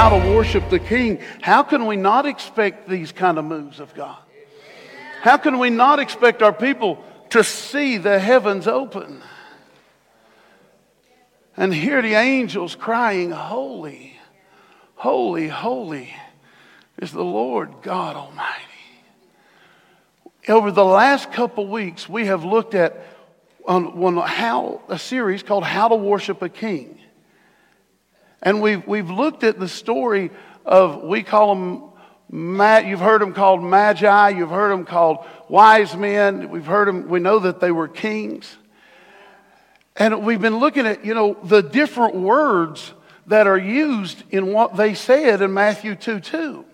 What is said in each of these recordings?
how to worship the King, how can we not expect these kind of moves of God? How can we not expect our people to see the heavens open and hear the angels crying, Holy, holy, holy is the Lord God Almighty? Over the last couple weeks, we have looked at on, on how a series called How to Worship a King. And we've, we've looked at the story of, we call them, you've heard them called magi, you've heard them called wise men, we've heard them, we know that they were kings. And we've been looking at, you know, the different words that are used in what they said in Matthew 2 2.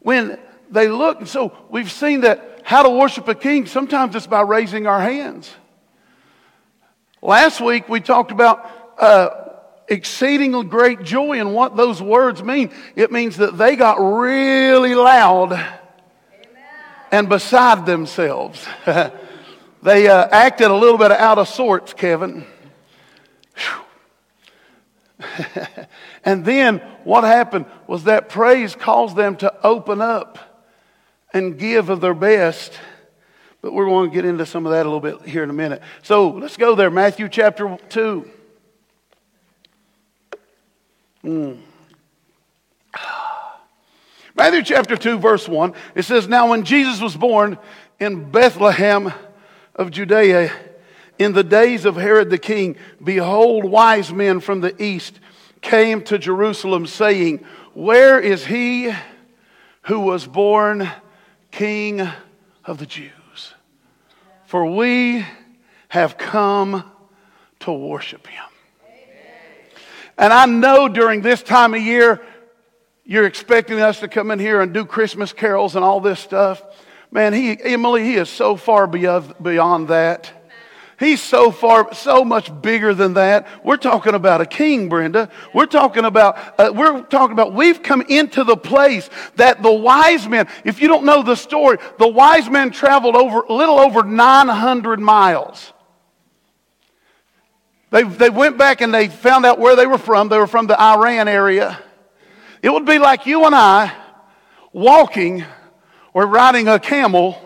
When they look, and so we've seen that how to worship a king, sometimes it's by raising our hands. Last week we talked about uh, exceedingly great joy and what those words mean. It means that they got really loud Amen. and beside themselves. they uh, acted a little bit out of sorts, Kevin. and then what happened was that praise caused them to open up and give of their best. But we're going to get into some of that a little bit here in a minute. So let's go there. Matthew chapter 2. Mm. Matthew chapter 2, verse 1, it says, Now when Jesus was born in Bethlehem of Judea, in the days of Herod the king, behold, wise men from the east came to Jerusalem, saying, Where is he who was born king of the Jews? For we have come to worship him. And I know during this time of year, you're expecting us to come in here and do Christmas carols and all this stuff. Man, he, Emily, he is so far beyond, that. He's so far, so much bigger than that. We're talking about a king, Brenda. We're talking about, uh, we're talking about, we've come into the place that the wise men, if you don't know the story, the wise men traveled over, a little over 900 miles. They, they went back and they found out where they were from. They were from the Iran area. It would be like you and I walking or riding a camel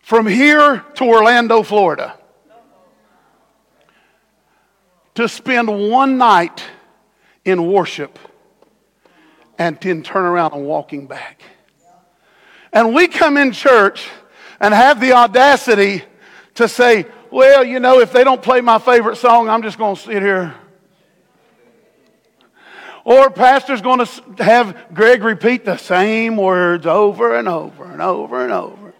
from here to Orlando, Florida to spend one night in worship and then turn around and walking back. And we come in church and have the audacity to say, well, you know, if they don't play my favorite song, I'm just going to sit here. Or pastor's going to have Greg repeat the same words over and over and over and over.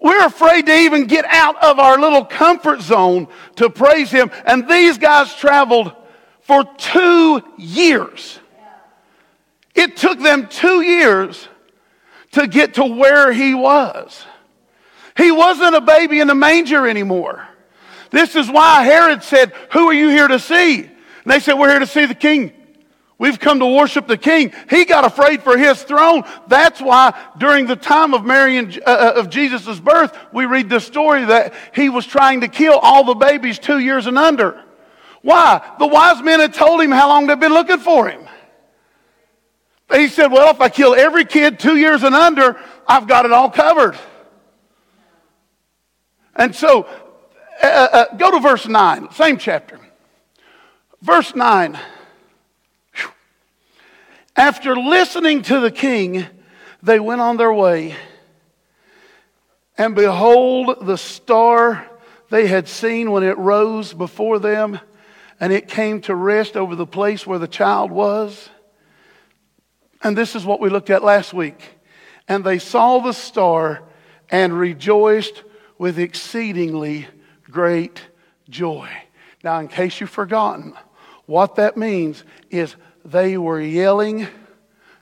We're afraid to even get out of our little comfort zone to praise Him. And these guys traveled for two years. It took them two years to get to where He was. He wasn't a baby in the manger anymore. This is why Herod said, Who are you here to see? And they said, We're here to see the king. We've come to worship the king. He got afraid for his throne. That's why during the time of Mary and, uh, uh of Jesus' birth, we read the story that he was trying to kill all the babies two years and under. Why? The wise men had told him how long they'd been looking for him. He said, Well, if I kill every kid two years and under, I've got it all covered. And so, uh, uh, uh, go to verse 9, same chapter. Verse 9. After listening to the king, they went on their way. And behold, the star they had seen when it rose before them, and it came to rest over the place where the child was. And this is what we looked at last week. And they saw the star and rejoiced with exceedingly great joy. Now, in case you've forgotten, what that means is they were yelling,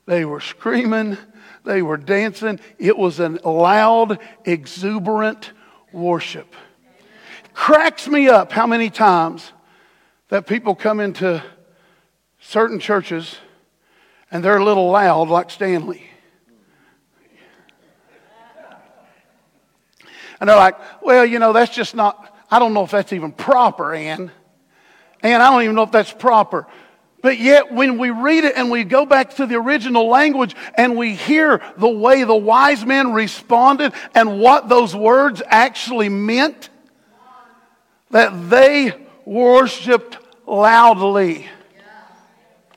they were screaming, they were dancing. It was a loud, exuberant worship. It cracks me up how many times that people come into certain churches and they're a little loud, like Stanley. And they're like, well, you know, that's just not, I don't know if that's even proper, Ann. Ann, I don't even know if that's proper. But yet, when we read it and we go back to the original language and we hear the way the wise men responded and what those words actually meant, that they worshiped loudly.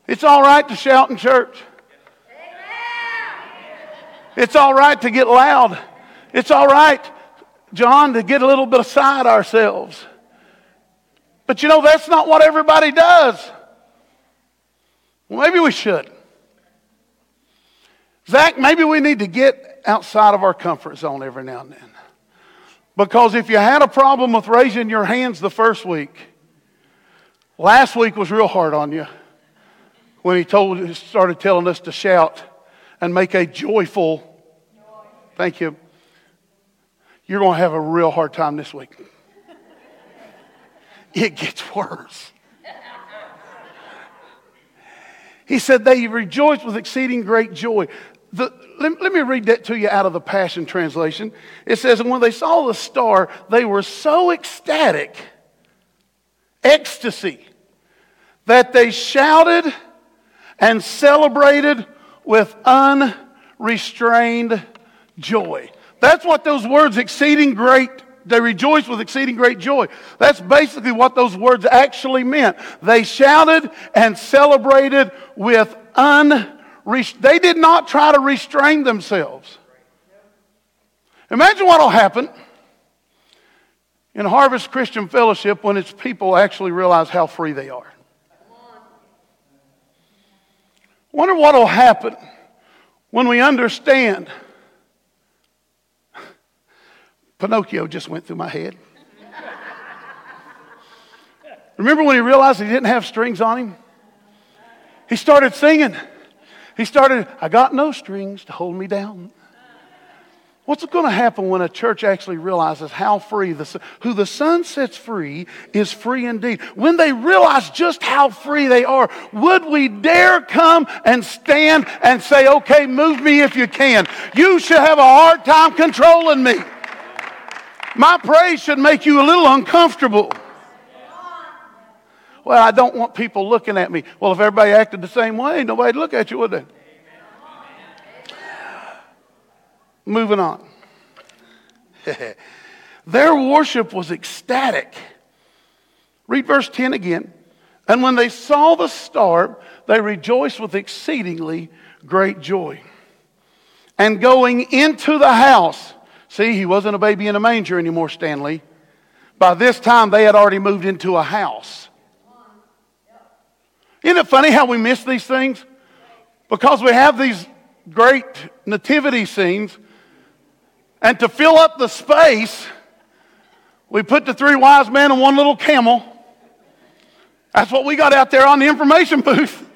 It's all right to shout in church. It's all right to get loud. It's all right, John, to get a little bit beside ourselves. But you know, that's not what everybody does. Well, maybe we should. Zach, maybe we need to get outside of our comfort zone every now and then. Because if you had a problem with raising your hands the first week, last week was real hard on you when he told started telling us to shout and make a joyful thank you. You're going to have a real hard time this week. It gets worse. He said, They rejoiced with exceeding great joy. The, let, let, me read that to you out of the Passion Translation. It says, And when they saw the star, they were so ecstatic, ecstasy, that they shouted and celebrated with unrestrained joy. That's what those words, exceeding great they rejoiced with exceeding great joy. That's basically what those words actually meant. They shouted and celebrated with un they did not try to restrain themselves. Imagine what will happen in Harvest Christian Fellowship when its people actually realize how free they are. Wonder what will happen when we understand Pinocchio just went through my head. Remember when he realized he didn't have strings on him? He started singing. He started, I got no strings to hold me down. What's going to happen when a church actually realizes how free, the, who the Son sets free is free indeed? When they realize just how free they are, would we dare come and stand and say, okay, move me if you can? You should have a hard time controlling me. My praise should make you a little uncomfortable. Well, I don't want people looking at me. Well, if everybody acted the same way, nobody'd look at you, would they? Moving on. Their worship was ecstatic. Read verse 10 again. And when they saw the star, they rejoiced with exceedingly great joy. And going into the house, See, he wasn't a baby in a manger anymore, Stanley. By this time, they had already moved into a house. Isn't it funny how we miss these things? Because we have these great nativity scenes, and to fill up the space, we put the three wise men and one little camel. That's what we got out there on the information booth.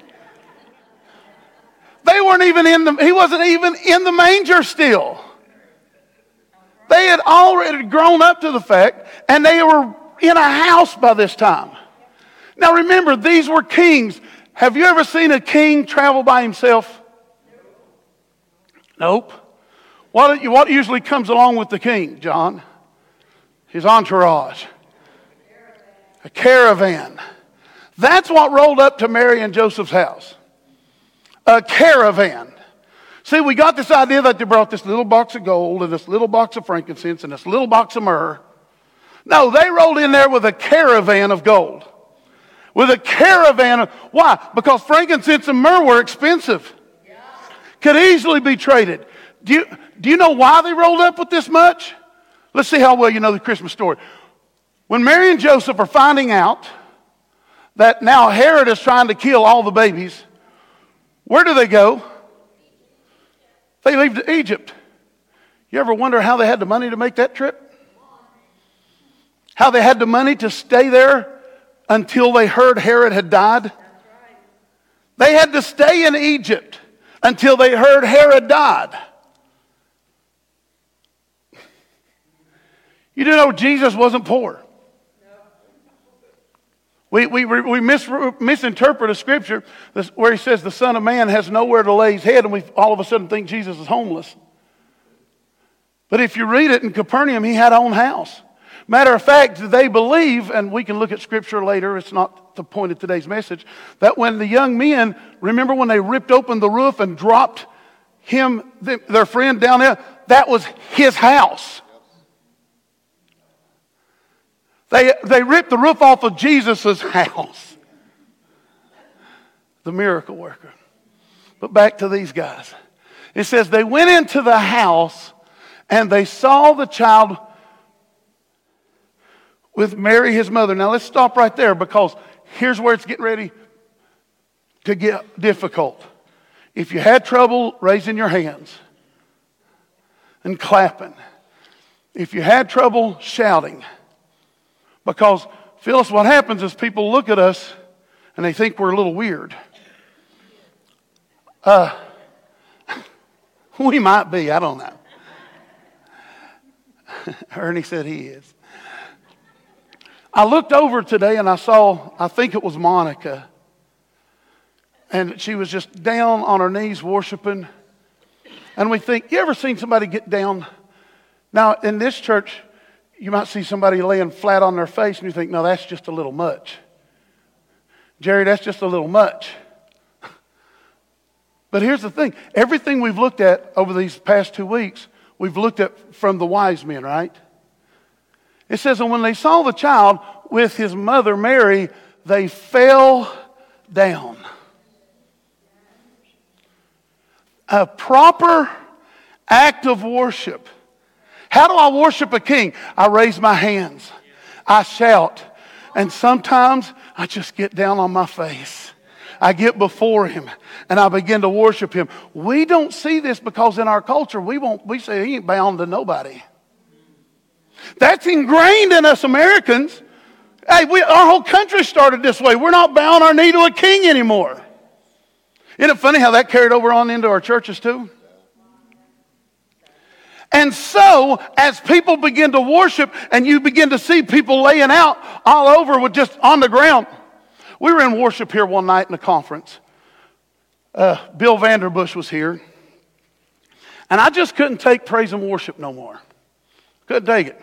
They weren't even in the, he wasn't even in the manger still. They had already grown up to the fact, and they were in a house by this time. Now remember, these were kings. Have you ever seen a king travel by himself? Nope. What, what usually comes along with the king, John? His entourage. A caravan. That's what rolled up to Mary and Joseph's house. A caravan. See, we got this idea that they brought this little box of gold and this little box of frankincense and this little box of myrrh. No, they rolled in there with a caravan of gold. With a caravan of, why? Because frankincense and myrrh were expensive. Could easily be traded. Do you, do you know why they rolled up with this much? Let's see how well you know the Christmas story. When Mary and Joseph are finding out that now Herod is trying to kill all the babies, where do they go? They leave to Egypt. You ever wonder how they had the money to make that trip? How they had the money to stay there until they heard Herod had died? They had to stay in Egypt until they heard Herod died. You do know Jesus wasn't poor. We, we, we mis, misinterpret a scripture where he says the Son of Man has nowhere to lay his head, and we all of a sudden think Jesus is homeless. But if you read it in Capernaum, he had own house. Matter of fact, they believe, and we can look at scripture later, it's not not the point of today's message. That when the young men, remember when they ripped open the roof and dropped him, their friend down there, that was his house. They, they ripped the roof off of Jesus' house. The miracle worker. But back to these guys. It says they went into the house and they saw the child with Mary, his mother. Now let's stop right there because here's where it's getting ready to get difficult. If you had trouble raising your hands and clapping, if you had trouble shouting, because Phyllis, what happens is people look at us and they think we're a little weird. Uh, we might be, I don't know. Ernie said he is. I looked over today and I saw, I think it was Monica. And she was just down on her knees worshiping. And we think, you ever seen somebody get down? Now, in this church, you might see somebody laying flat on their face and you think, no, that's just a little much. Jerry, that's just a little much. But here's the thing everything we've looked at over these past two weeks, we've looked at from the wise men, right? It says, and when they saw the child with his mother Mary, they fell down. A proper act of worship. How do I worship a king? I raise my hands, I shout, and sometimes I just get down on my face. I get before him and I begin to worship him. We don't see this because in our culture we won't we say he ain't bound to nobody. That's ingrained in us Americans. Hey, we, our whole country started this way. We're not bound our knee to a king anymore. Isn't it funny how that carried over on into our churches too? And so, as people begin to worship and you begin to see people laying out all over with just on the ground. We were in worship here one night in a conference. Uh, Bill Vanderbush was here. And I just couldn't take praise and worship no more. Couldn't take it.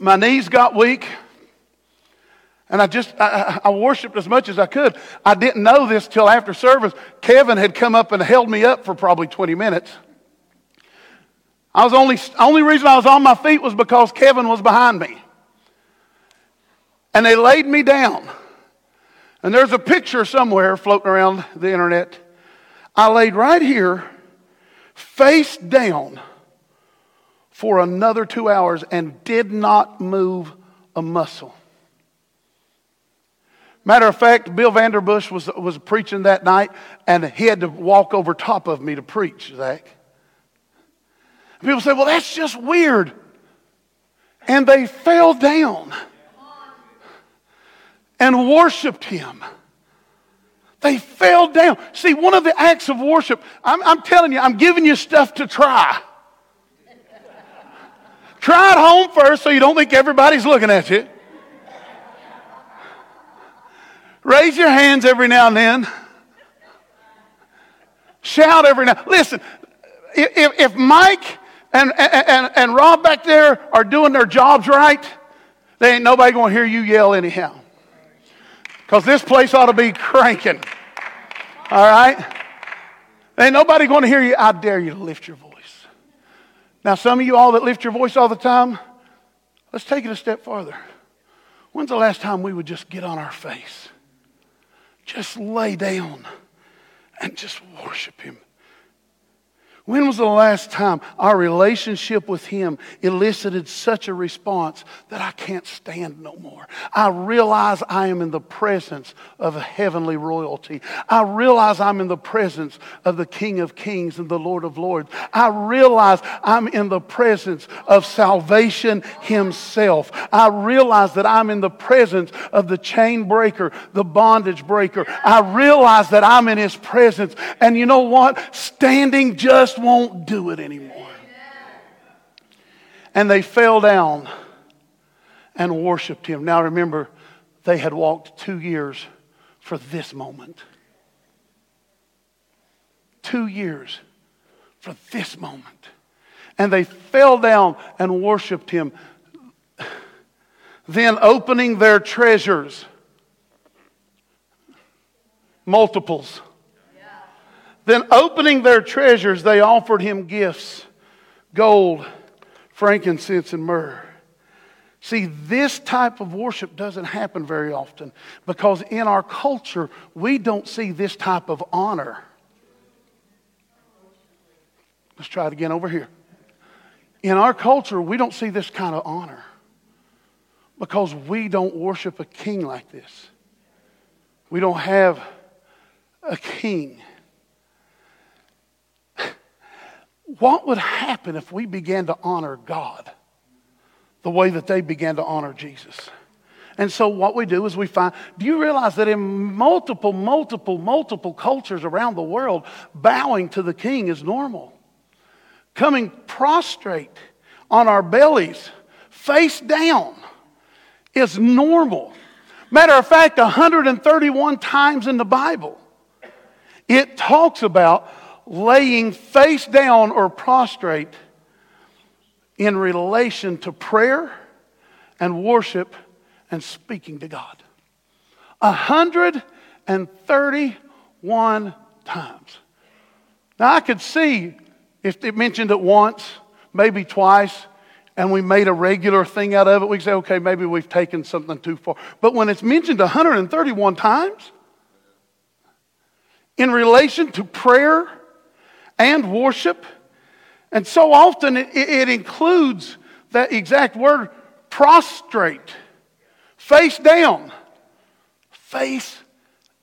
My knees got weak. And I just, I, I, worshiped as much as I could. I didn't know this till after service. Kevin had come up and held me up for probably 20 minutes. I was only, only reason I was on my feet was because Kevin was behind me. And they laid me down. And there's a picture somewhere floating around the internet. I laid right here, face down for another two hours and did not move a muscle. Matter of fact, Bill Vanderbush was, was preaching that night, and he had to walk over top of me to preach, Zach. People say, well, that's just weird. And they fell down and worshiped him. They fell down. See, one of the acts of worship, I'm, I'm telling you, I'm giving you stuff to try. Try it home first so you don't think everybody's looking at you. Raise your hands every now and then. Shout every now. Listen, if, if Mike and, and, and Rob back there are doing their jobs right, they ain't nobody going to hear you yell anyhow. Because this place ought to be cranking. All right? Ain't nobody going to hear you. I dare you to lift your voice. Now, some of you all that lift your voice all the time, let's take it a step farther. When's the last time we would just get on our face, just lay down, and just worship Him? When was the last time our relationship with Him elicited such a response that I can't stand no more? I realize I am in the presence of heavenly royalty. I realize I'm in the presence of the King of Kings and the Lord of Lords. I realize I'm in the presence of salvation Himself. I realize that I'm in the presence of the chain breaker, the bondage breaker. I realize that I'm in His presence. And you know what? Standing just just won't do it anymore. And they fell down and worshiped him. Now remember, they had walked two years for this moment. Two years for this moment. And they fell down and worshiped him. Then opening their treasures, multiples. Then opening their treasures, they offered him gifts gold, frankincense, and myrrh. See, this type of worship doesn't happen very often because in our culture, we don't see this type of honor. Let's try it again over here. In our culture, we don't see this kind of honor because we don't worship a king like this. We don't have a king. What would happen if we began to honor God the way that they began to honor Jesus? And so, what we do is we find do you realize that in multiple, multiple, multiple cultures around the world, bowing to the king is normal? Coming prostrate on our bellies, face down, is normal. Matter of fact, 131 times in the Bible, it talks about laying face down or prostrate in relation to prayer and worship and speaking to God. 131 times. Now, I could see if it mentioned it once, maybe twice, and we made a regular thing out of it, we say, okay, maybe we've taken something too far. But when it's mentioned 131 times in relation to prayer and worship. And so often it, it includes that exact word prostrate, face down, face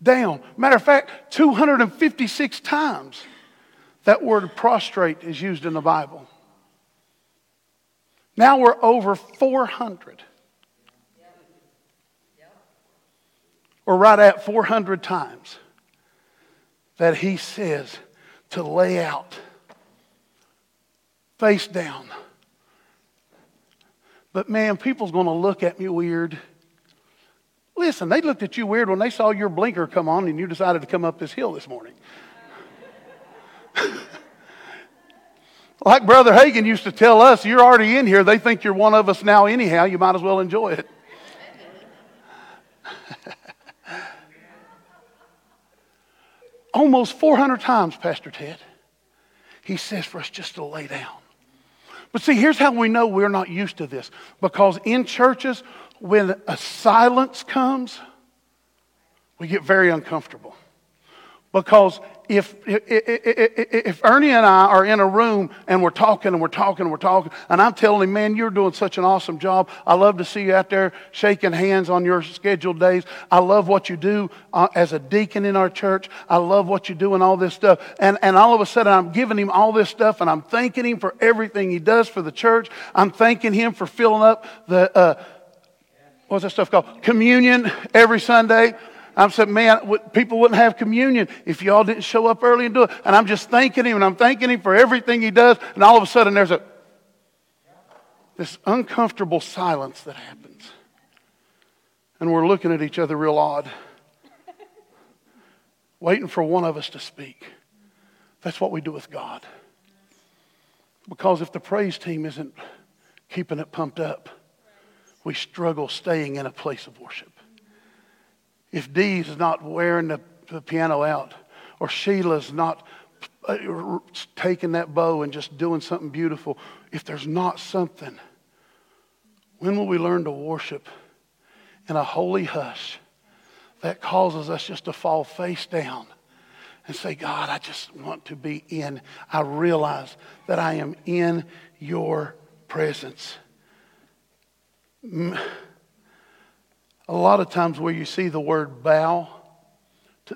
down. Matter of fact, 256 times that word prostrate is used in the Bible. Now we're over 400. We're right at 400 times that he says, to lay out face down. But man, people's going to look at me weird. Listen, they looked at you weird when they saw your blinker come on and you decided to come up this hill this morning. like Brother Hagin used to tell us, you're already in here. They think you're one of us now, anyhow. You might as well enjoy it. Almost 400 times, Pastor Ted, he says for us just to lay down. But see, here's how we know we're not used to this. Because in churches, when a silence comes, we get very uncomfortable. Because if, if, if Ernie and I are in a room and we're talking and we're talking and we're talking, and I'm telling him, man, you're doing such an awesome job. I love to see you out there shaking hands on your scheduled days. I love what you do uh, as a deacon in our church. I love what you do and all this stuff. And, and all of a sudden, I'm giving him all this stuff and I'm thanking him for everything he does for the church. I'm thanking him for filling up the, uh, what's that stuff called? Communion every Sunday. I'm saying, man, people wouldn't have communion if y'all didn't show up early and do it. And I'm just thanking him and I'm thanking him for everything he does. And all of a sudden there's a this uncomfortable silence that happens. And we're looking at each other real odd, waiting for one of us to speak. That's what we do with God. Because if the praise team isn't keeping it pumped up, we struggle staying in a place of worship if Dee's not wearing the, the piano out, or Sheila's not uh, taking that bow and just doing something beautiful, if there's not something, when will we learn to worship in a holy hush that causes us just to fall face down and say, God, I just want to be in. I realize that I am in your presence a lot of times where you see the word bow,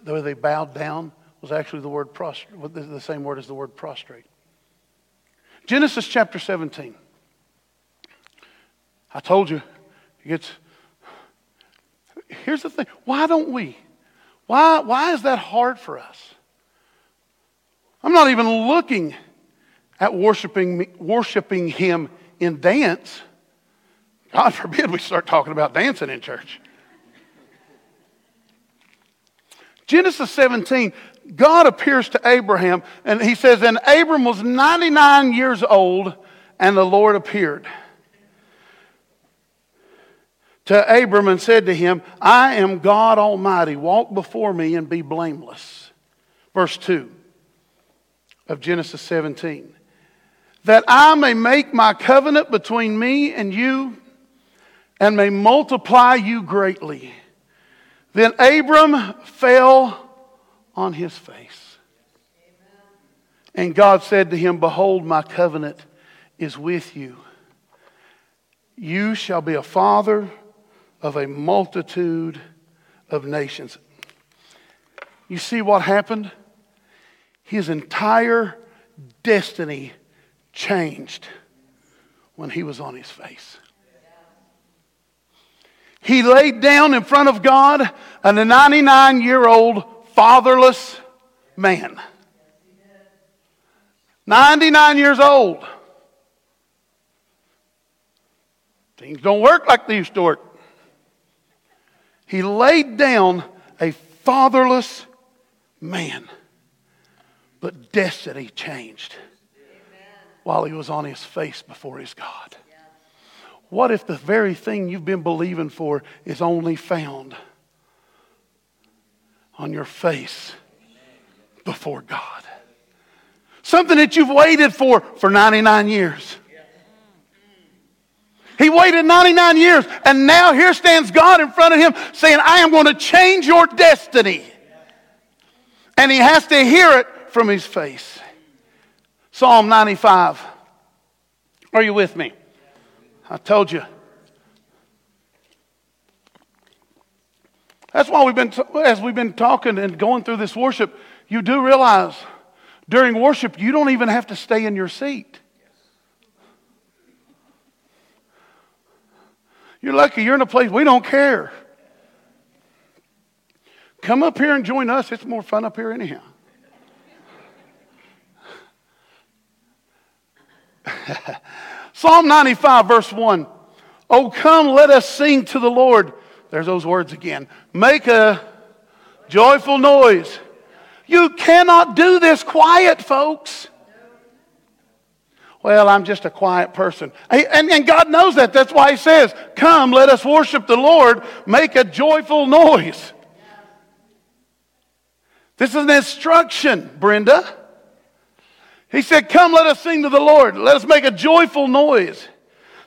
where they bowed down, was actually the word prostrate, the same word as the word prostrate. Genesis chapter 17. I told you, it gets. Here's the thing. Why don't we? Why, why is that hard for us? I'm not even looking at worshiping, worshiping Him in dance. God forbid we start talking about dancing in church. Genesis 17, God appears to Abraham, and he says, And Abram was 99 years old, and the Lord appeared. to Abram and said to him, I am God Almighty. Walk before me and be blameless. Verse 2 of Genesis 17. That I may make my covenant between me and you and may multiply you greatly. Then Abram fell on his face. And God said to him, Behold, my covenant is with you. You shall be a father of a multitude of nations. You see what happened? His entire destiny changed when he was on his face. He laid down in front of God a 99 year old fatherless man. 99 years old. Things don't work like they used to work. He laid down a fatherless man. But destiny changed while he was on his face before his God. What if the very thing you've been believing for is only found on your face before God? Something that you've waited for for 99 years. He waited 99 years, and now here stands God in front of him saying, I am going to change your destiny. And he has to hear it from his face. Psalm 95. Are you with me? I told you. That's why we've been, as we've been talking and going through this worship, you do realize during worship, you don't even have to stay in your seat. You're lucky you're in a place we don't care. Come up here and join us. It's more fun up here, anyhow. Psalm 95, verse 1. Oh, come, let us sing to the Lord. There's those words again. Make a joyful noise. You cannot do this quiet, folks. Well, I'm just a quiet person. And, and God knows that. That's why He says, Come, let us worship the Lord. Make a joyful noise. This is an instruction, Brenda. He said, Come, let us sing to the Lord. Let us make a joyful noise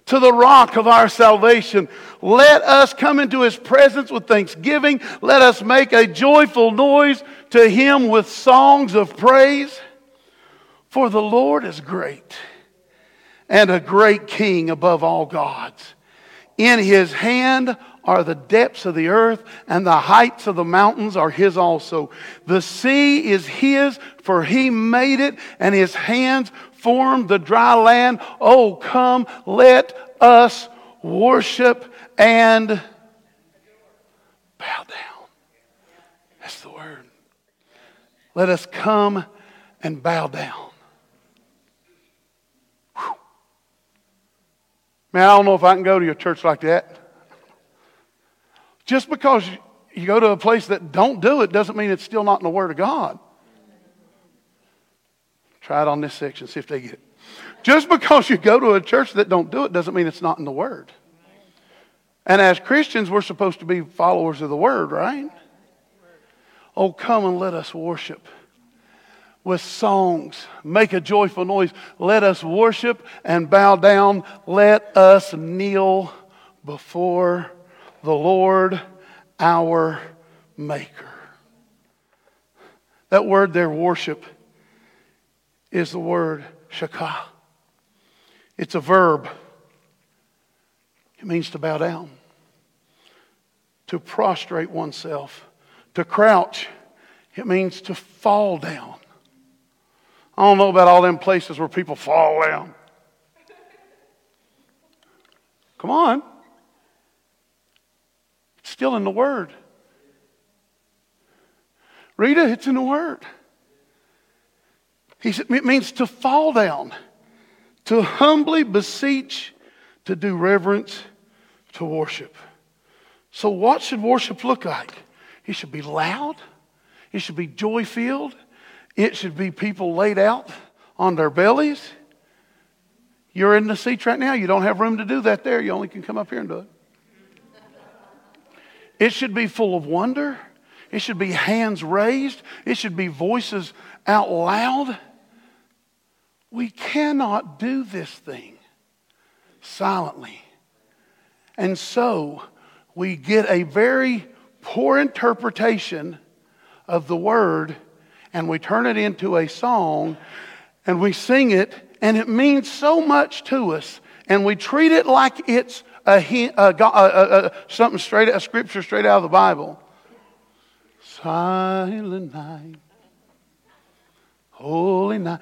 to the rock of our salvation. Let us come into his presence with thanksgiving. Let us make a joyful noise to him with songs of praise. For the Lord is great and a great king above all gods. In his hand are the depths of the earth, and the heights of the mountains are his also. The sea is his, for he made it, and his hands formed the dry land. Oh, come, let us worship and bow down. That's the word. Let us come and bow down. Man, I don't know if I can go to a church like that. Just because you go to a place that don't do it doesn't mean it's still not in the Word of God. Try it on this section, see if they get it. Just because you go to a church that don't do it doesn't mean it's not in the Word. And as Christians, we're supposed to be followers of the Word, right? Oh, come and let us worship with songs. Make a joyful noise. Let us worship and bow down. Let us kneel before the Lord our Maker. That word there, worship, is the word shakah. It's a verb. It means to bow down, to prostrate oneself, to crouch. It means to fall down. I don't know about all them places where people fall down. Come on. Still in the Word. Rita, it's in the Word. He said, it means to fall down, to humbly beseech, to do reverence, to worship. So, what should worship look like? It should be loud, it should be joy filled, it should be people laid out on their bellies. You're in the seats right now. You don't have room to do that there. You only can come up here and do it. It should be full of wonder. It should be hands raised. It should be voices out loud. We cannot do this thing silently. And so we get a very poor interpretation of the word and we turn it into a song and we sing it and it means so much to us and we treat it like it's a, a, a, a something straight a scripture straight out of the bible silent night holy night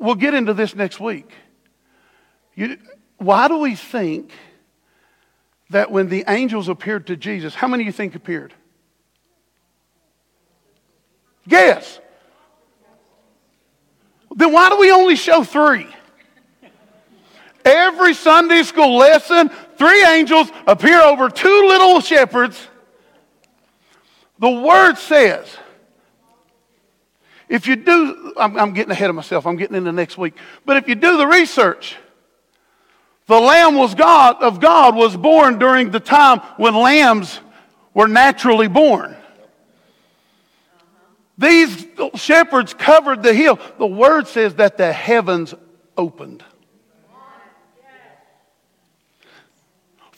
we'll get into this next week you, why do we think that when the angels appeared to Jesus, how many of you think appeared? Guess. Then why do we only show three? Every Sunday school lesson, three angels appear over two little shepherds. The word says, if you do, I'm, I'm getting ahead of myself, I'm getting into next week, but if you do the research, the Lamb was God of God was born during the time when lambs were naturally born. These shepherds covered the hill. The word says that the heavens opened.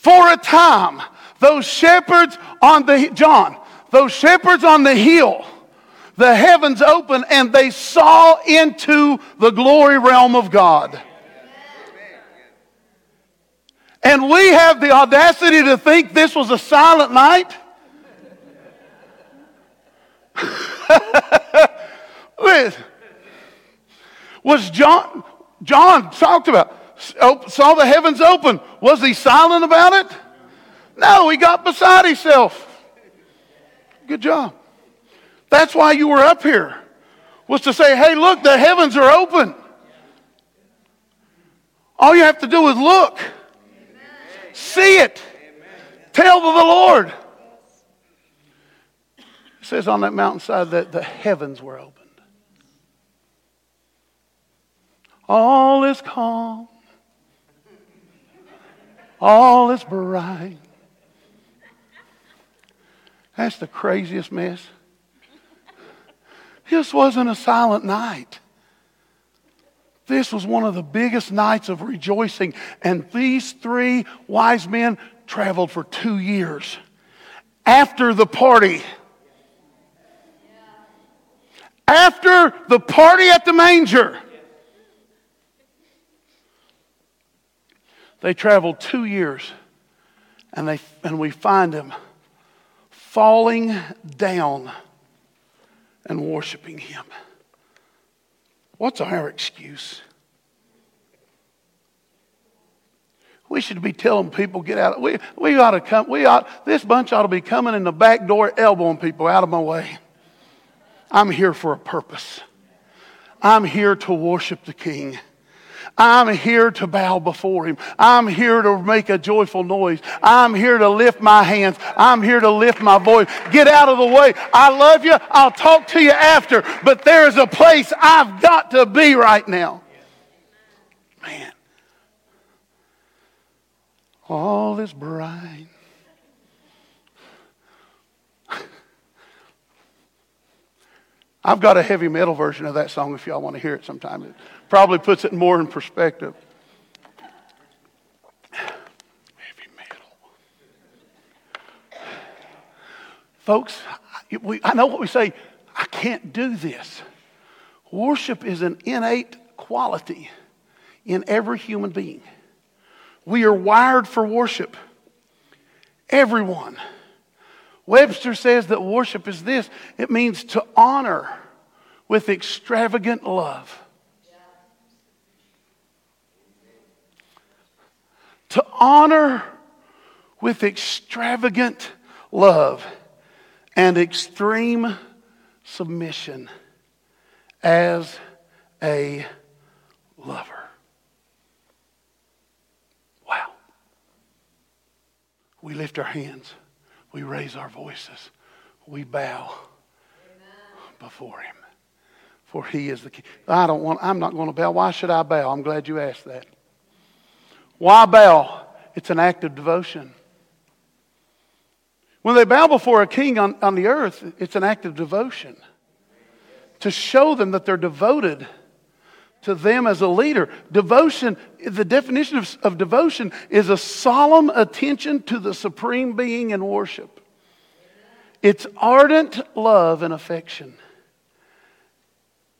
For a time, those shepherds on the John, those shepherds on the hill, the heavens opened and they saw into the glory realm of God. And we have the audacity to think this was a silent night? was John, John talked about, saw the heavens open. Was he silent about it? No, he got beside himself. Good job. That's why you were up here, was to say, hey, look, the heavens are open. All you have to do is look. See it. Tell the Lord. It says on that mountainside that the heavens were opened. All is calm. All is bright. That's the craziest mess. This wasn't a silent night. This was one of the biggest nights of rejoicing. And these three wise men traveled for two years after the party. After the party at the manger. They traveled two years and, they, and we find them falling down and worshiping him. What's our excuse? We should be telling people, get out. We, we ought to come. We ought, this bunch ought to be coming in the back door, elbowing people out of my way. I'm here for a purpose. I'm here to worship the King. I'm here to bow before him. I'm here to make a joyful noise. I'm here to lift my hands. I'm here to lift my voice. Get out of the way. I love you. I'll talk to you after, but there is a place I've got to be right now. Man. All is bright. I've got a heavy metal version of that song if y'all want to hear it sometime. Probably puts it more in perspective. Heavy metal. Folks, we, I know what we say, I can't do this. Worship is an innate quality in every human being. We are wired for worship. Everyone. Webster says that worship is this it means to honor with extravagant love. Honor with extravagant love and extreme submission as a lover. Wow. We lift our hands. We raise our voices. We bow Amen. before him. For he is the king. I don't want, I'm not going to bow. Why should I bow? I'm glad you asked that. Why bow? It's an act of devotion. When they bow before a king on, on the earth, it's an act of devotion to show them that they're devoted to them as a leader. Devotion, the definition of, of, devotion is a solemn attention to the supreme being in worship. It's ardent love and affection,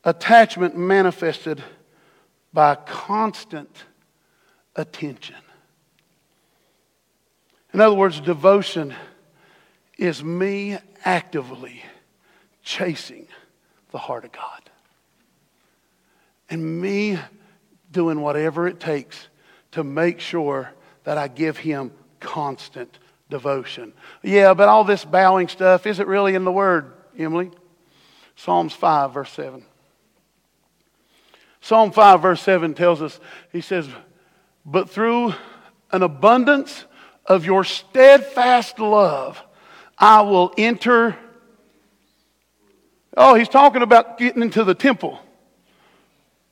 attachment manifested by constant attention. In other words, devotion is me actively chasing the heart of God. And me doing whatever it takes to make sure that I give Him constant devotion. Yeah, but all this bowing stuff, is it really in the Word, Emily? Psalms 5, verse 7. Psalm 5, verse 7 tells us, he says, But through an abundance of your steadfast love, I will enter. Oh, he's talking about getting into the temple.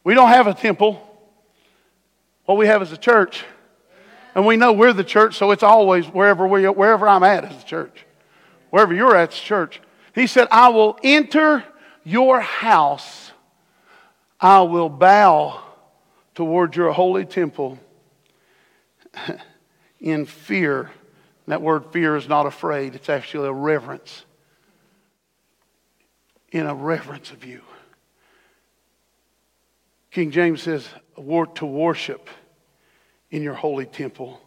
We don't have a temple. What we have is a church. And we know we're the church, so it's always wherever, we, wherever I'm at is the church. Wherever you're at is church. He said, I will enter your house. I will bow toward your holy temple in fear that word fear is not afraid, it's actually a reverence. In a reverence of you. King James says, to worship in your holy temple.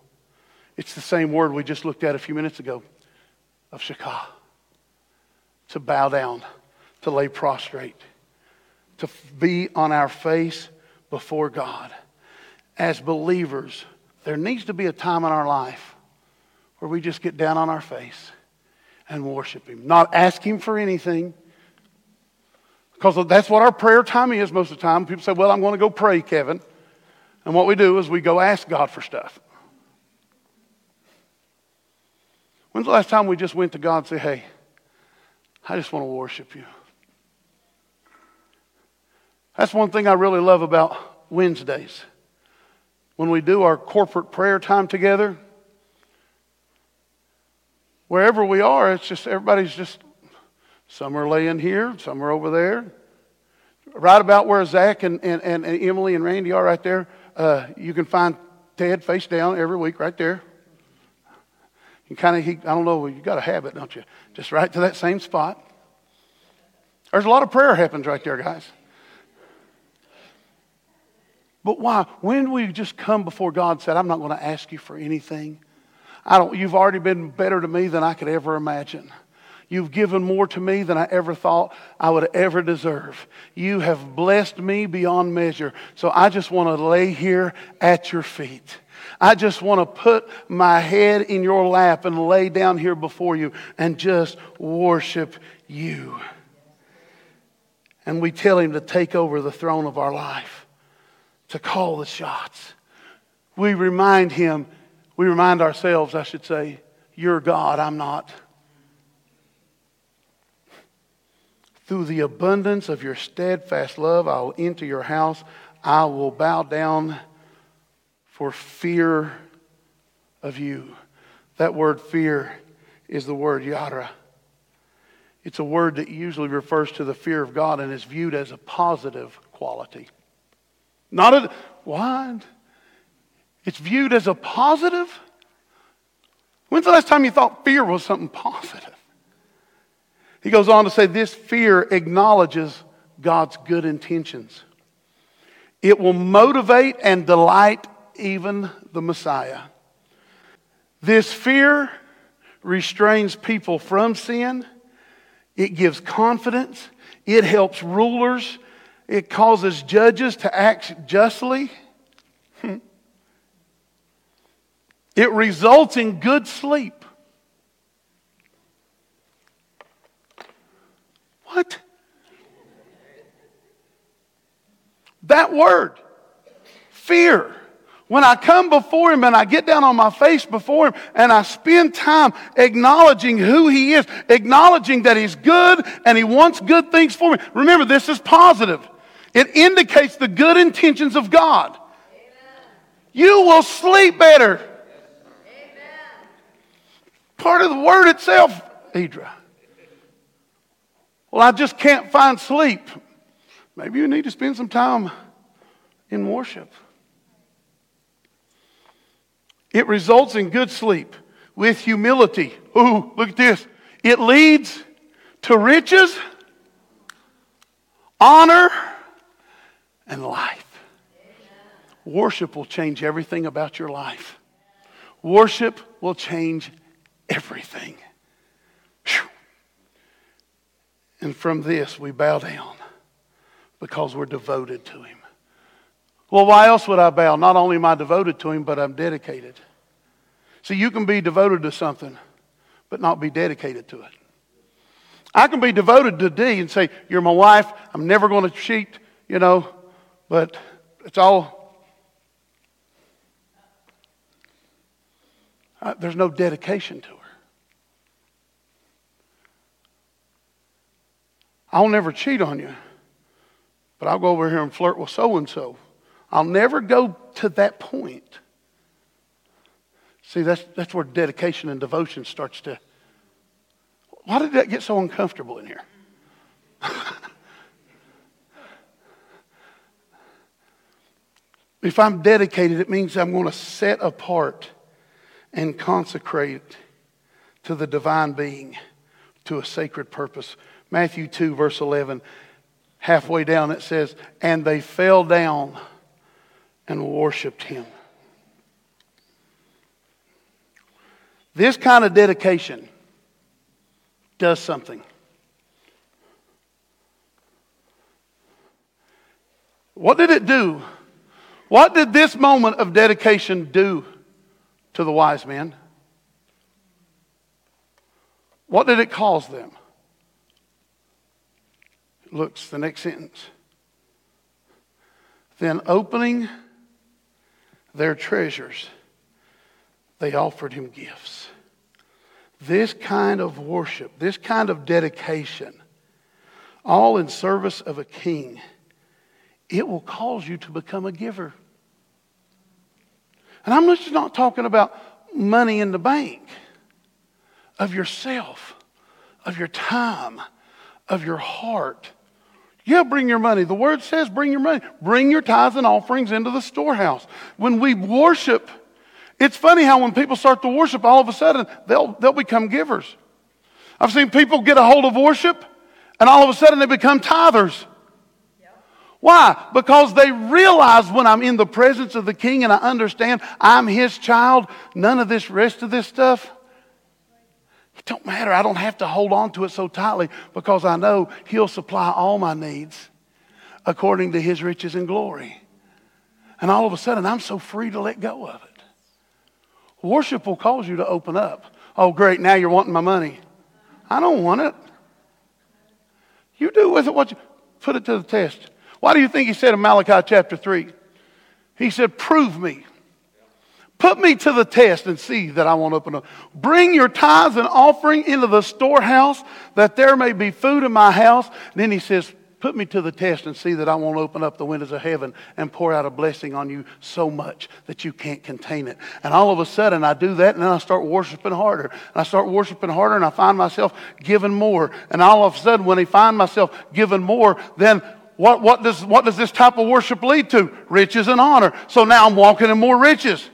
It's the same word we just looked at a few minutes ago of shakah. To bow down, to lay prostrate, to be on our face before God. As believers, there needs to be a time in our life where we just get down on our face and worship Him. Not ask Him for anything. Because that's what our prayer time is most of the time. People say, Well, I'm going to go pray, Kevin. And what we do is we go ask God for stuff. When's the last time we just went to God and said, Hey, I just want to worship you? That's one thing I really love about Wednesdays. When we do our corporate prayer time together, wherever we are, it's just everybody's just, some are laying here, some are over there. Right about where Zach and, and, and Emily and Randy are right there, uh, you can find Ted face down every week right there. You kind of, I don't know, you got a habit, don't you? Just right to that same spot. There's a lot of prayer happens right there, guys. But why? When we just come before God and said, I'm not going to ask you for anything. I don't, you've already been better to me than I could ever imagine. You've given more to me than I ever thought I would ever deserve. You have blessed me beyond measure. So I just want to lay here at your feet. I just want to put my head in your lap and lay down here before you and just worship you. And we tell him to take over the throne of our life, to call the shots. We remind him we remind ourselves, I should say, you're God, I'm not. Through the abundance of your steadfast love, I will enter your house. I will bow down for fear of you. That word fear is the word yara. It's a word that usually refers to the fear of God and is viewed as a positive quality. Not a, what? It's viewed as a positive. When's the last time you thought fear was something positive? He goes on to say this fear acknowledges God's good intentions. It will motivate and delight even the Messiah. This fear restrains people from sin. It gives confidence. It helps rulers. It causes judges to act justly. Hmm. It results in good sleep. What? That word, fear. When I come before Him and I get down on my face before Him and I spend time acknowledging who He is, acknowledging that He's good and He wants good things for me. Remember, this is positive. It indicates the good intentions of God. Amen. You will sleep better. part of the word itself, Idra. Well, I just can't find sleep. Maybe you need to spend some time in worship. It results in good sleep with humility. Ooh, look at this. It leads to riches, honor, and life. Worship will change everything about your life. Worship will change everything. Whew. And from this, we bow down because we're devoted to Him. Well, why else would I bow? Not only am I devoted to Him, but I'm dedicated. See, you can be devoted to something, but not be dedicated to it. I can be devoted to D and say, You're my wife. I'm never going to cheat, you know, but it's all. Uh, there's no dedication to her. I'll never cheat on you, but I'll go over here and flirt with so and so. I'll never go to that point. See, that's, that's where dedication and devotion starts to. Why did that get so uncomfortable in here? if I'm dedicated, it means I'm going to set apart and consecrate to the divine being, to a sacred purpose. Matthew 2, verse 11, halfway down, it says, And they fell down and worshiped him. This kind of dedication does something. What did it do? What did this moment of dedication do to the wise men? What did it cause them? Looks the next sentence. Then opening their treasures, they offered him gifts. This kind of worship, this kind of dedication, all in service of a king, it will cause you to become a giver. And I'm just not talking about money in the bank, of yourself, of your time, of your heart. Yeah, bring your money. The word says bring your money. Bring your tithes and offerings into the storehouse. When we worship, it's funny how when people start to worship, all of a sudden they'll, they'll become givers. I've seen people get a hold of worship and all of a sudden they become tithers. Why? Because they realize when I'm in the presence of the king and I understand I'm his child, none of this rest of this stuff, it don't matter. I don't have to hold on to it so tightly because I know he'll supply all my needs according to his riches and glory. And all of a sudden, I'm so free to let go of it. Worship will cause you to open up. Oh, great, now you're wanting my money. I don't want it. You do with it what you put it to the test. Why do you think he said in Malachi chapter 3? He said, Prove me. Put me to the test and see that I won't open up. Bring your tithes and offering into the storehouse that there may be food in my house. And then he says, Put me to the test and see that I won't open up the windows of heaven and pour out a blessing on you so much that you can't contain it. And all of a sudden, I do that and then I start worshiping harder. And I start worshiping harder and I find myself giving more. And all of a sudden, when I find myself giving more, then what, what, does, what does this type of worship lead to? Riches and honor. So now I'm walking in more riches.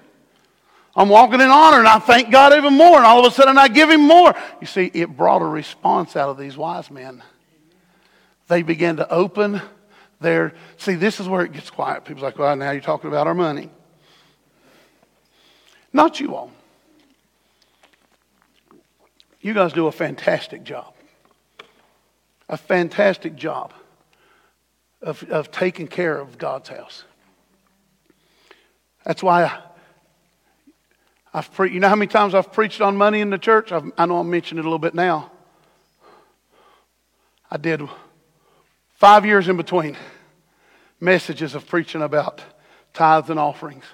I'm walking in honor and I thank God even more. And all of a sudden I give him more. You see, it brought a response out of these wise men. They began to open their. See, this is where it gets quiet. People's like, well, now you're talking about our money. Not you all. You guys do a fantastic job. A fantastic job of, of taking care of God's house. That's why I, I've pre- you know how many times I've preached on money in the church? I've, I know I'm mentioning it a little bit now. I did five years in between messages of preaching about tithes and offerings.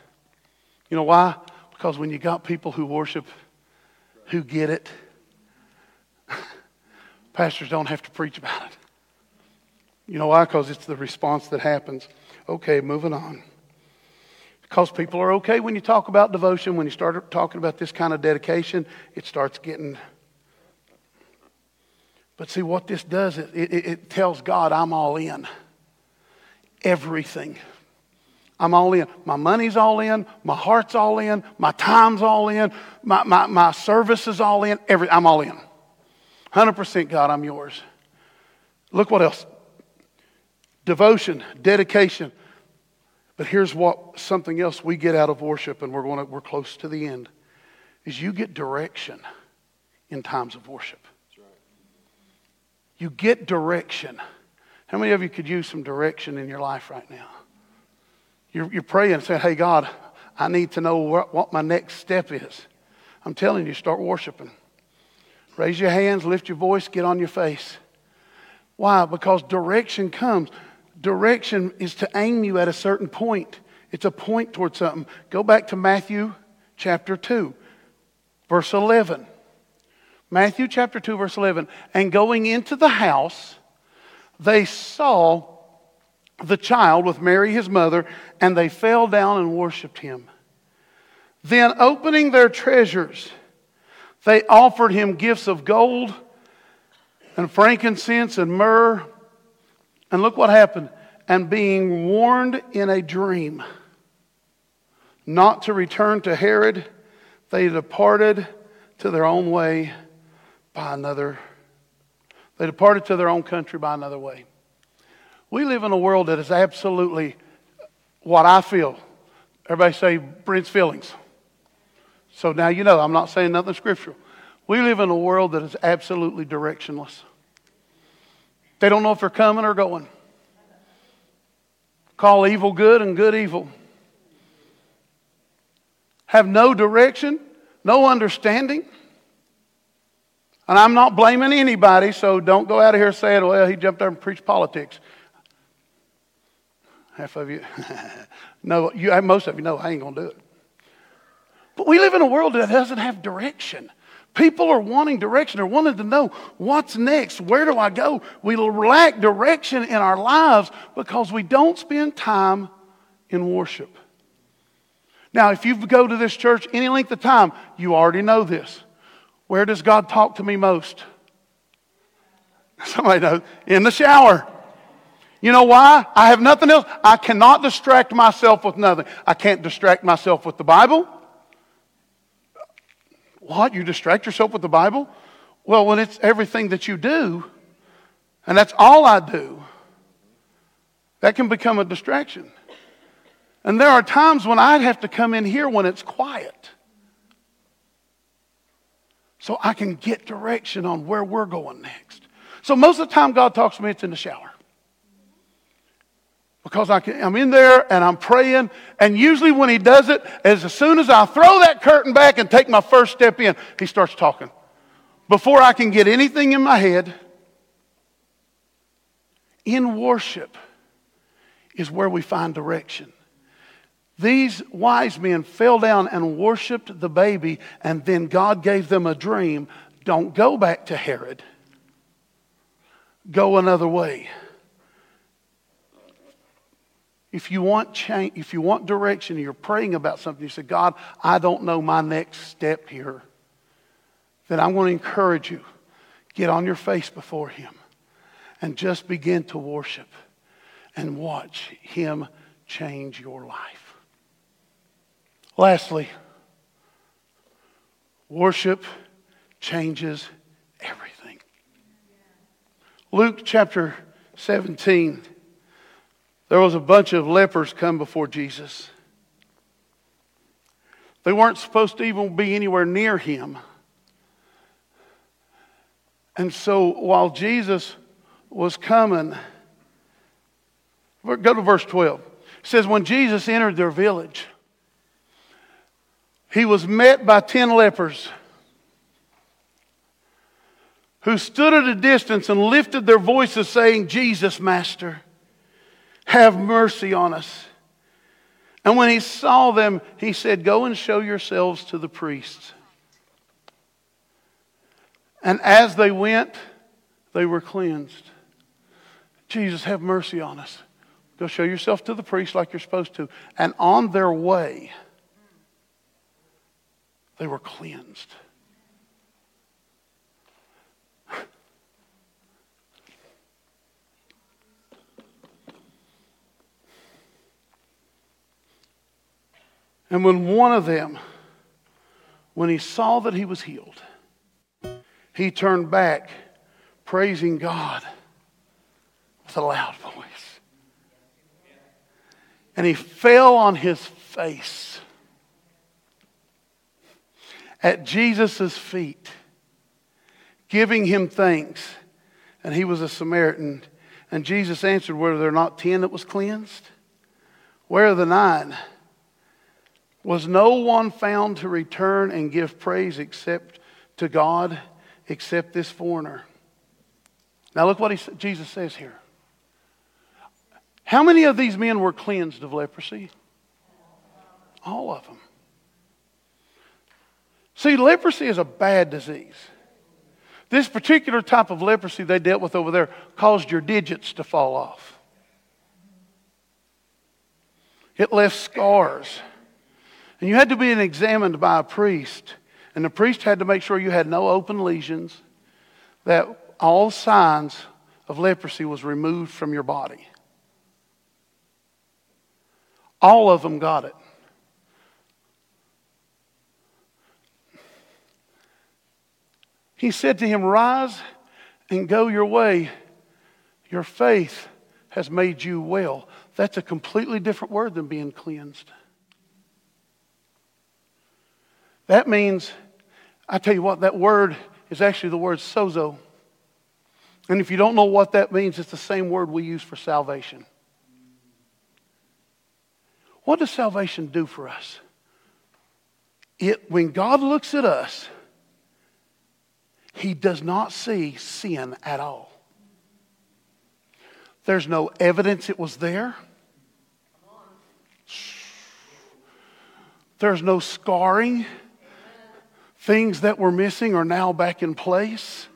You know why? Because when you got people who worship, who get it, pastors don't have to preach about it. You know why? Because it's the response that happens. Okay, moving on. Because people are okay when you talk about devotion, when you start talking about this kind of dedication, it starts getting. But see, what this does, it, it, it tells God, I'm all in. Everything. I'm all in. My money's all in. My heart's all in. My time's all in. My, my, my service is all in. Every, I'm all in. 100% God, I'm yours. Look what else devotion, dedication. But here's what something else we get out of worship, and we're going to, we're close to the end, is you get direction in times of worship. You get direction. How many of you could use some direction in your life right now? You're, you're praying and saying, Hey, God, I need to know what, what my next step is. I'm telling you, start worshiping. Raise your hands, lift your voice, get on your face. Why? Because direction comes. Direction is to aim you at a certain point. It's a point towards something. Go back to Matthew chapter 2, verse 11. Matthew chapter 2, verse 11. And going into the house, they saw the child with Mary his mother, and they fell down and worshiped him. Then, opening their treasures, they offered him gifts of gold and frankincense and myrrh. And look what happened. And being warned in a dream not to return to Herod, they departed to their own way by another. They departed to their own country by another way. We live in a world that is absolutely what I feel. Everybody say Brent's feelings. So now you know I'm not saying nothing scriptural. We live in a world that is absolutely directionless. They don't know if they're coming or going. Call evil good and good evil. Have no direction, no understanding. And I'm not blaming anybody, so don't go out of here saying, well, he jumped up and preached politics. Half of you, no, you, most of you know I ain't going to do it. But we live in a world that doesn't have direction. People are wanting direction. They're wanting to know what's next. Where do I go? We lack direction in our lives because we don't spend time in worship. Now, if you go to this church any length of time, you already know this. Where does God talk to me most? Somebody knows. In the shower. You know why? I have nothing else. I cannot distract myself with nothing. I can't distract myself with the Bible. What? You distract yourself with the Bible? Well, when it's everything that you do, and that's all I do, that can become a distraction. And there are times when I'd have to come in here when it's quiet. So I can get direction on where we're going next. So most of the time God talks to me, it's in the shower because I I'm in there and I'm praying. And usually, when he does it, as soon as I throw that curtain back and take my first step in, he starts talking. Before I can get anything in my head, in worship is where we find direction. These wise men fell down and worshiped the baby, and then God gave them a dream. Don't go back to Herod, go another way. If you want change, if you want direction, you're praying about something, you say, God, I don't know my next step here, then I'm going to encourage you. Get on your face before Him and just begin to worship and watch Him change your life. Lastly, worship changes everything. Luke chapter 17 there was a bunch of lepers come before Jesus. They weren't supposed to even be anywhere near him. And so while Jesus was coming, go to verse 12. It says, When Jesus entered their village, he was met by ten lepers who stood at a distance and lifted their voices, saying, Jesus, Master. Have mercy on us. And when he saw them, he said, Go and show yourselves to the priests. And as they went, they were cleansed. Jesus, have mercy on us. Go show yourself to the priest like you're supposed to. And on their way, they were cleansed. And when one of them, when he saw that he was healed, he turned back praising God with a loud voice. And he fell on his face at Jesus' feet, giving him thanks. And he was a Samaritan. And Jesus answered, Were there not ten that was cleansed? Where are the nine? Was no one found to return and give praise except to God, except this foreigner? Now look what he, Jesus says here. How many of these men were cleansed of leprosy? All of them. See, leprosy is a bad disease. This particular type of leprosy they dealt with over there caused your digits to fall off. It left scars. And you had to be examined by a priest. And the priest had to make sure you had no open lesions, that all signs of leprosy was removed from your body. All of them got it. He said to him, Rise and go your way. Your faith has made you well. That's a completely different word than being cleansed. That means, I tell you what, that word is actually the word sozo. And if you don't know what that means, it's the same word we use for salvation. What does salvation do for us? It, when God looks at us, He does not see sin at all. There's no evidence it was there. There's no scarring. Things that were missing are now back in place.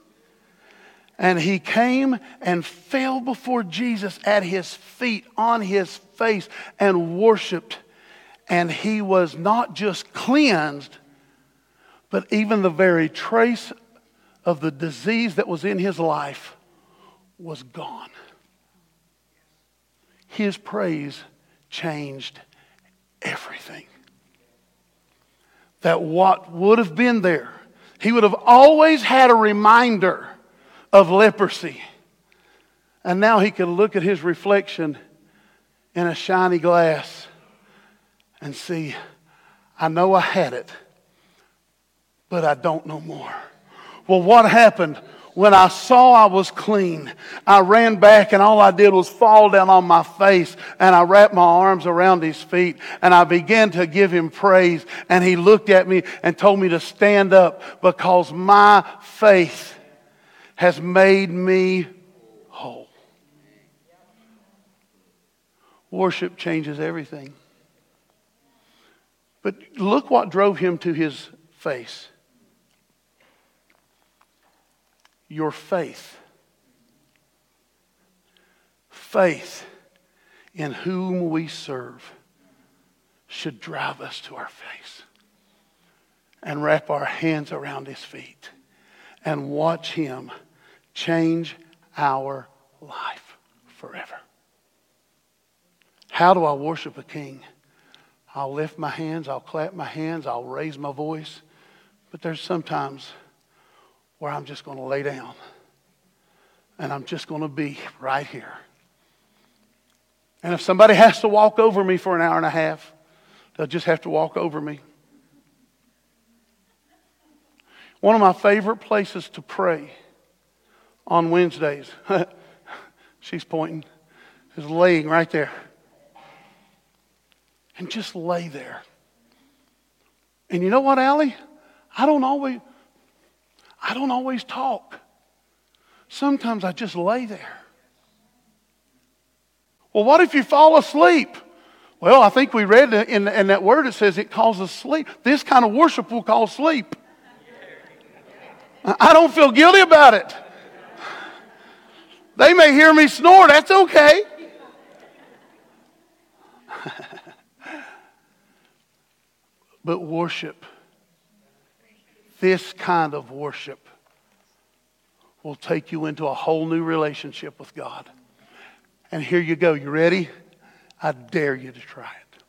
And he came and fell before Jesus at his feet, on his face, and worshiped. And he was not just cleansed, but even the very trace of the disease that was in his life was gone. His praise changed everything. That what would have been there, he would have always had a reminder of leprosy. And now he could look at his reflection in a shiny glass and see, I know I had it, but I don't know more. Well, what happened? When I saw I was clean, I ran back and all I did was fall down on my face and I wrapped my arms around his feet and I began to give him praise. And he looked at me and told me to stand up because my faith has made me whole. Worship changes everything. But look what drove him to his face your faith. Faith in whom we serve should drive us to our face and wrap our hands around his feet and watch him change our life forever. How do I worship a king? I'll lift my hands, I'll clap my hands, I'll raise my voice. But there's sometimes where I'm just going to lay down and I'm just going to be right here. And if somebody has to walk over me for an hour and a half, they'll just have to walk over me. One of my favorite places to pray on Wednesdays. She's pointing. Is laying right there. And just lay there. And you know what, Allie? I don't always I don't always talk. Sometimes I just lay there. Well, what if you fall asleep? Well, I think we read in, in that word it says it causes sleep. This kind of worship will cause sleep. I don't feel guilty about it. They may hear me snore, that's okay. but worship, this kind of worship, will take you into a whole new relationship with God. And here you go. You ready? I dare you to try it.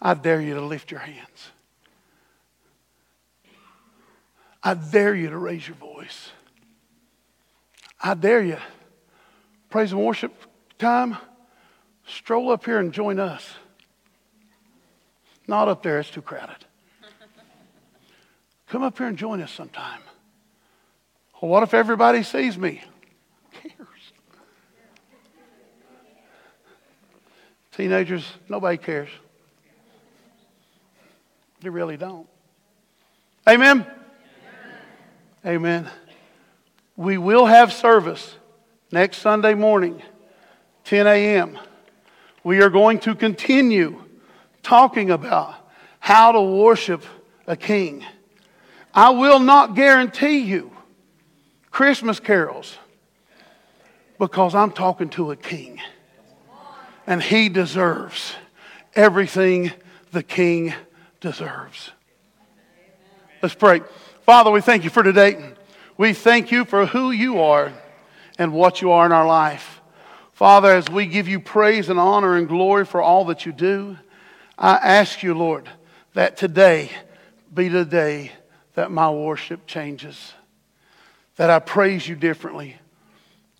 I dare you to lift your hands. I dare you to raise your voice. I dare you. Praise and worship time. Stroll up here and join us. Not up there, it's too crowded. Come up here and join us sometime. Well, what if everybody sees me? Who cares? Teenagers, nobody cares. They really don't. Amen? Amen. We will have service next Sunday morning, 10 a.m. We are going to continue talking about how to worship a king. I will not guarantee you Christmas carols because I'm talking to a king. And he deserves everything the king deserves. Let's pray. Father, we thank you for today. We thank you for who you are and what you are in our life. Father, as we give you praise and honor and glory for all that you do, I ask you, Lord, that today be the day that my worship changes, that I praise you differently.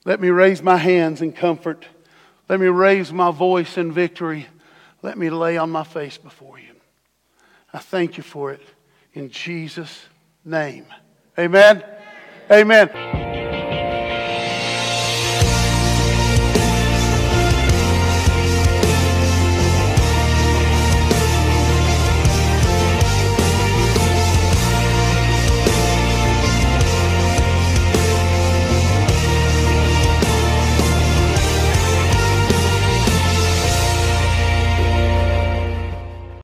Let me raise my hands in comfort. Let me raise my voice in victory. Let me lay on my face before you. I thank you for it in Jesus' name. Amen. Amen.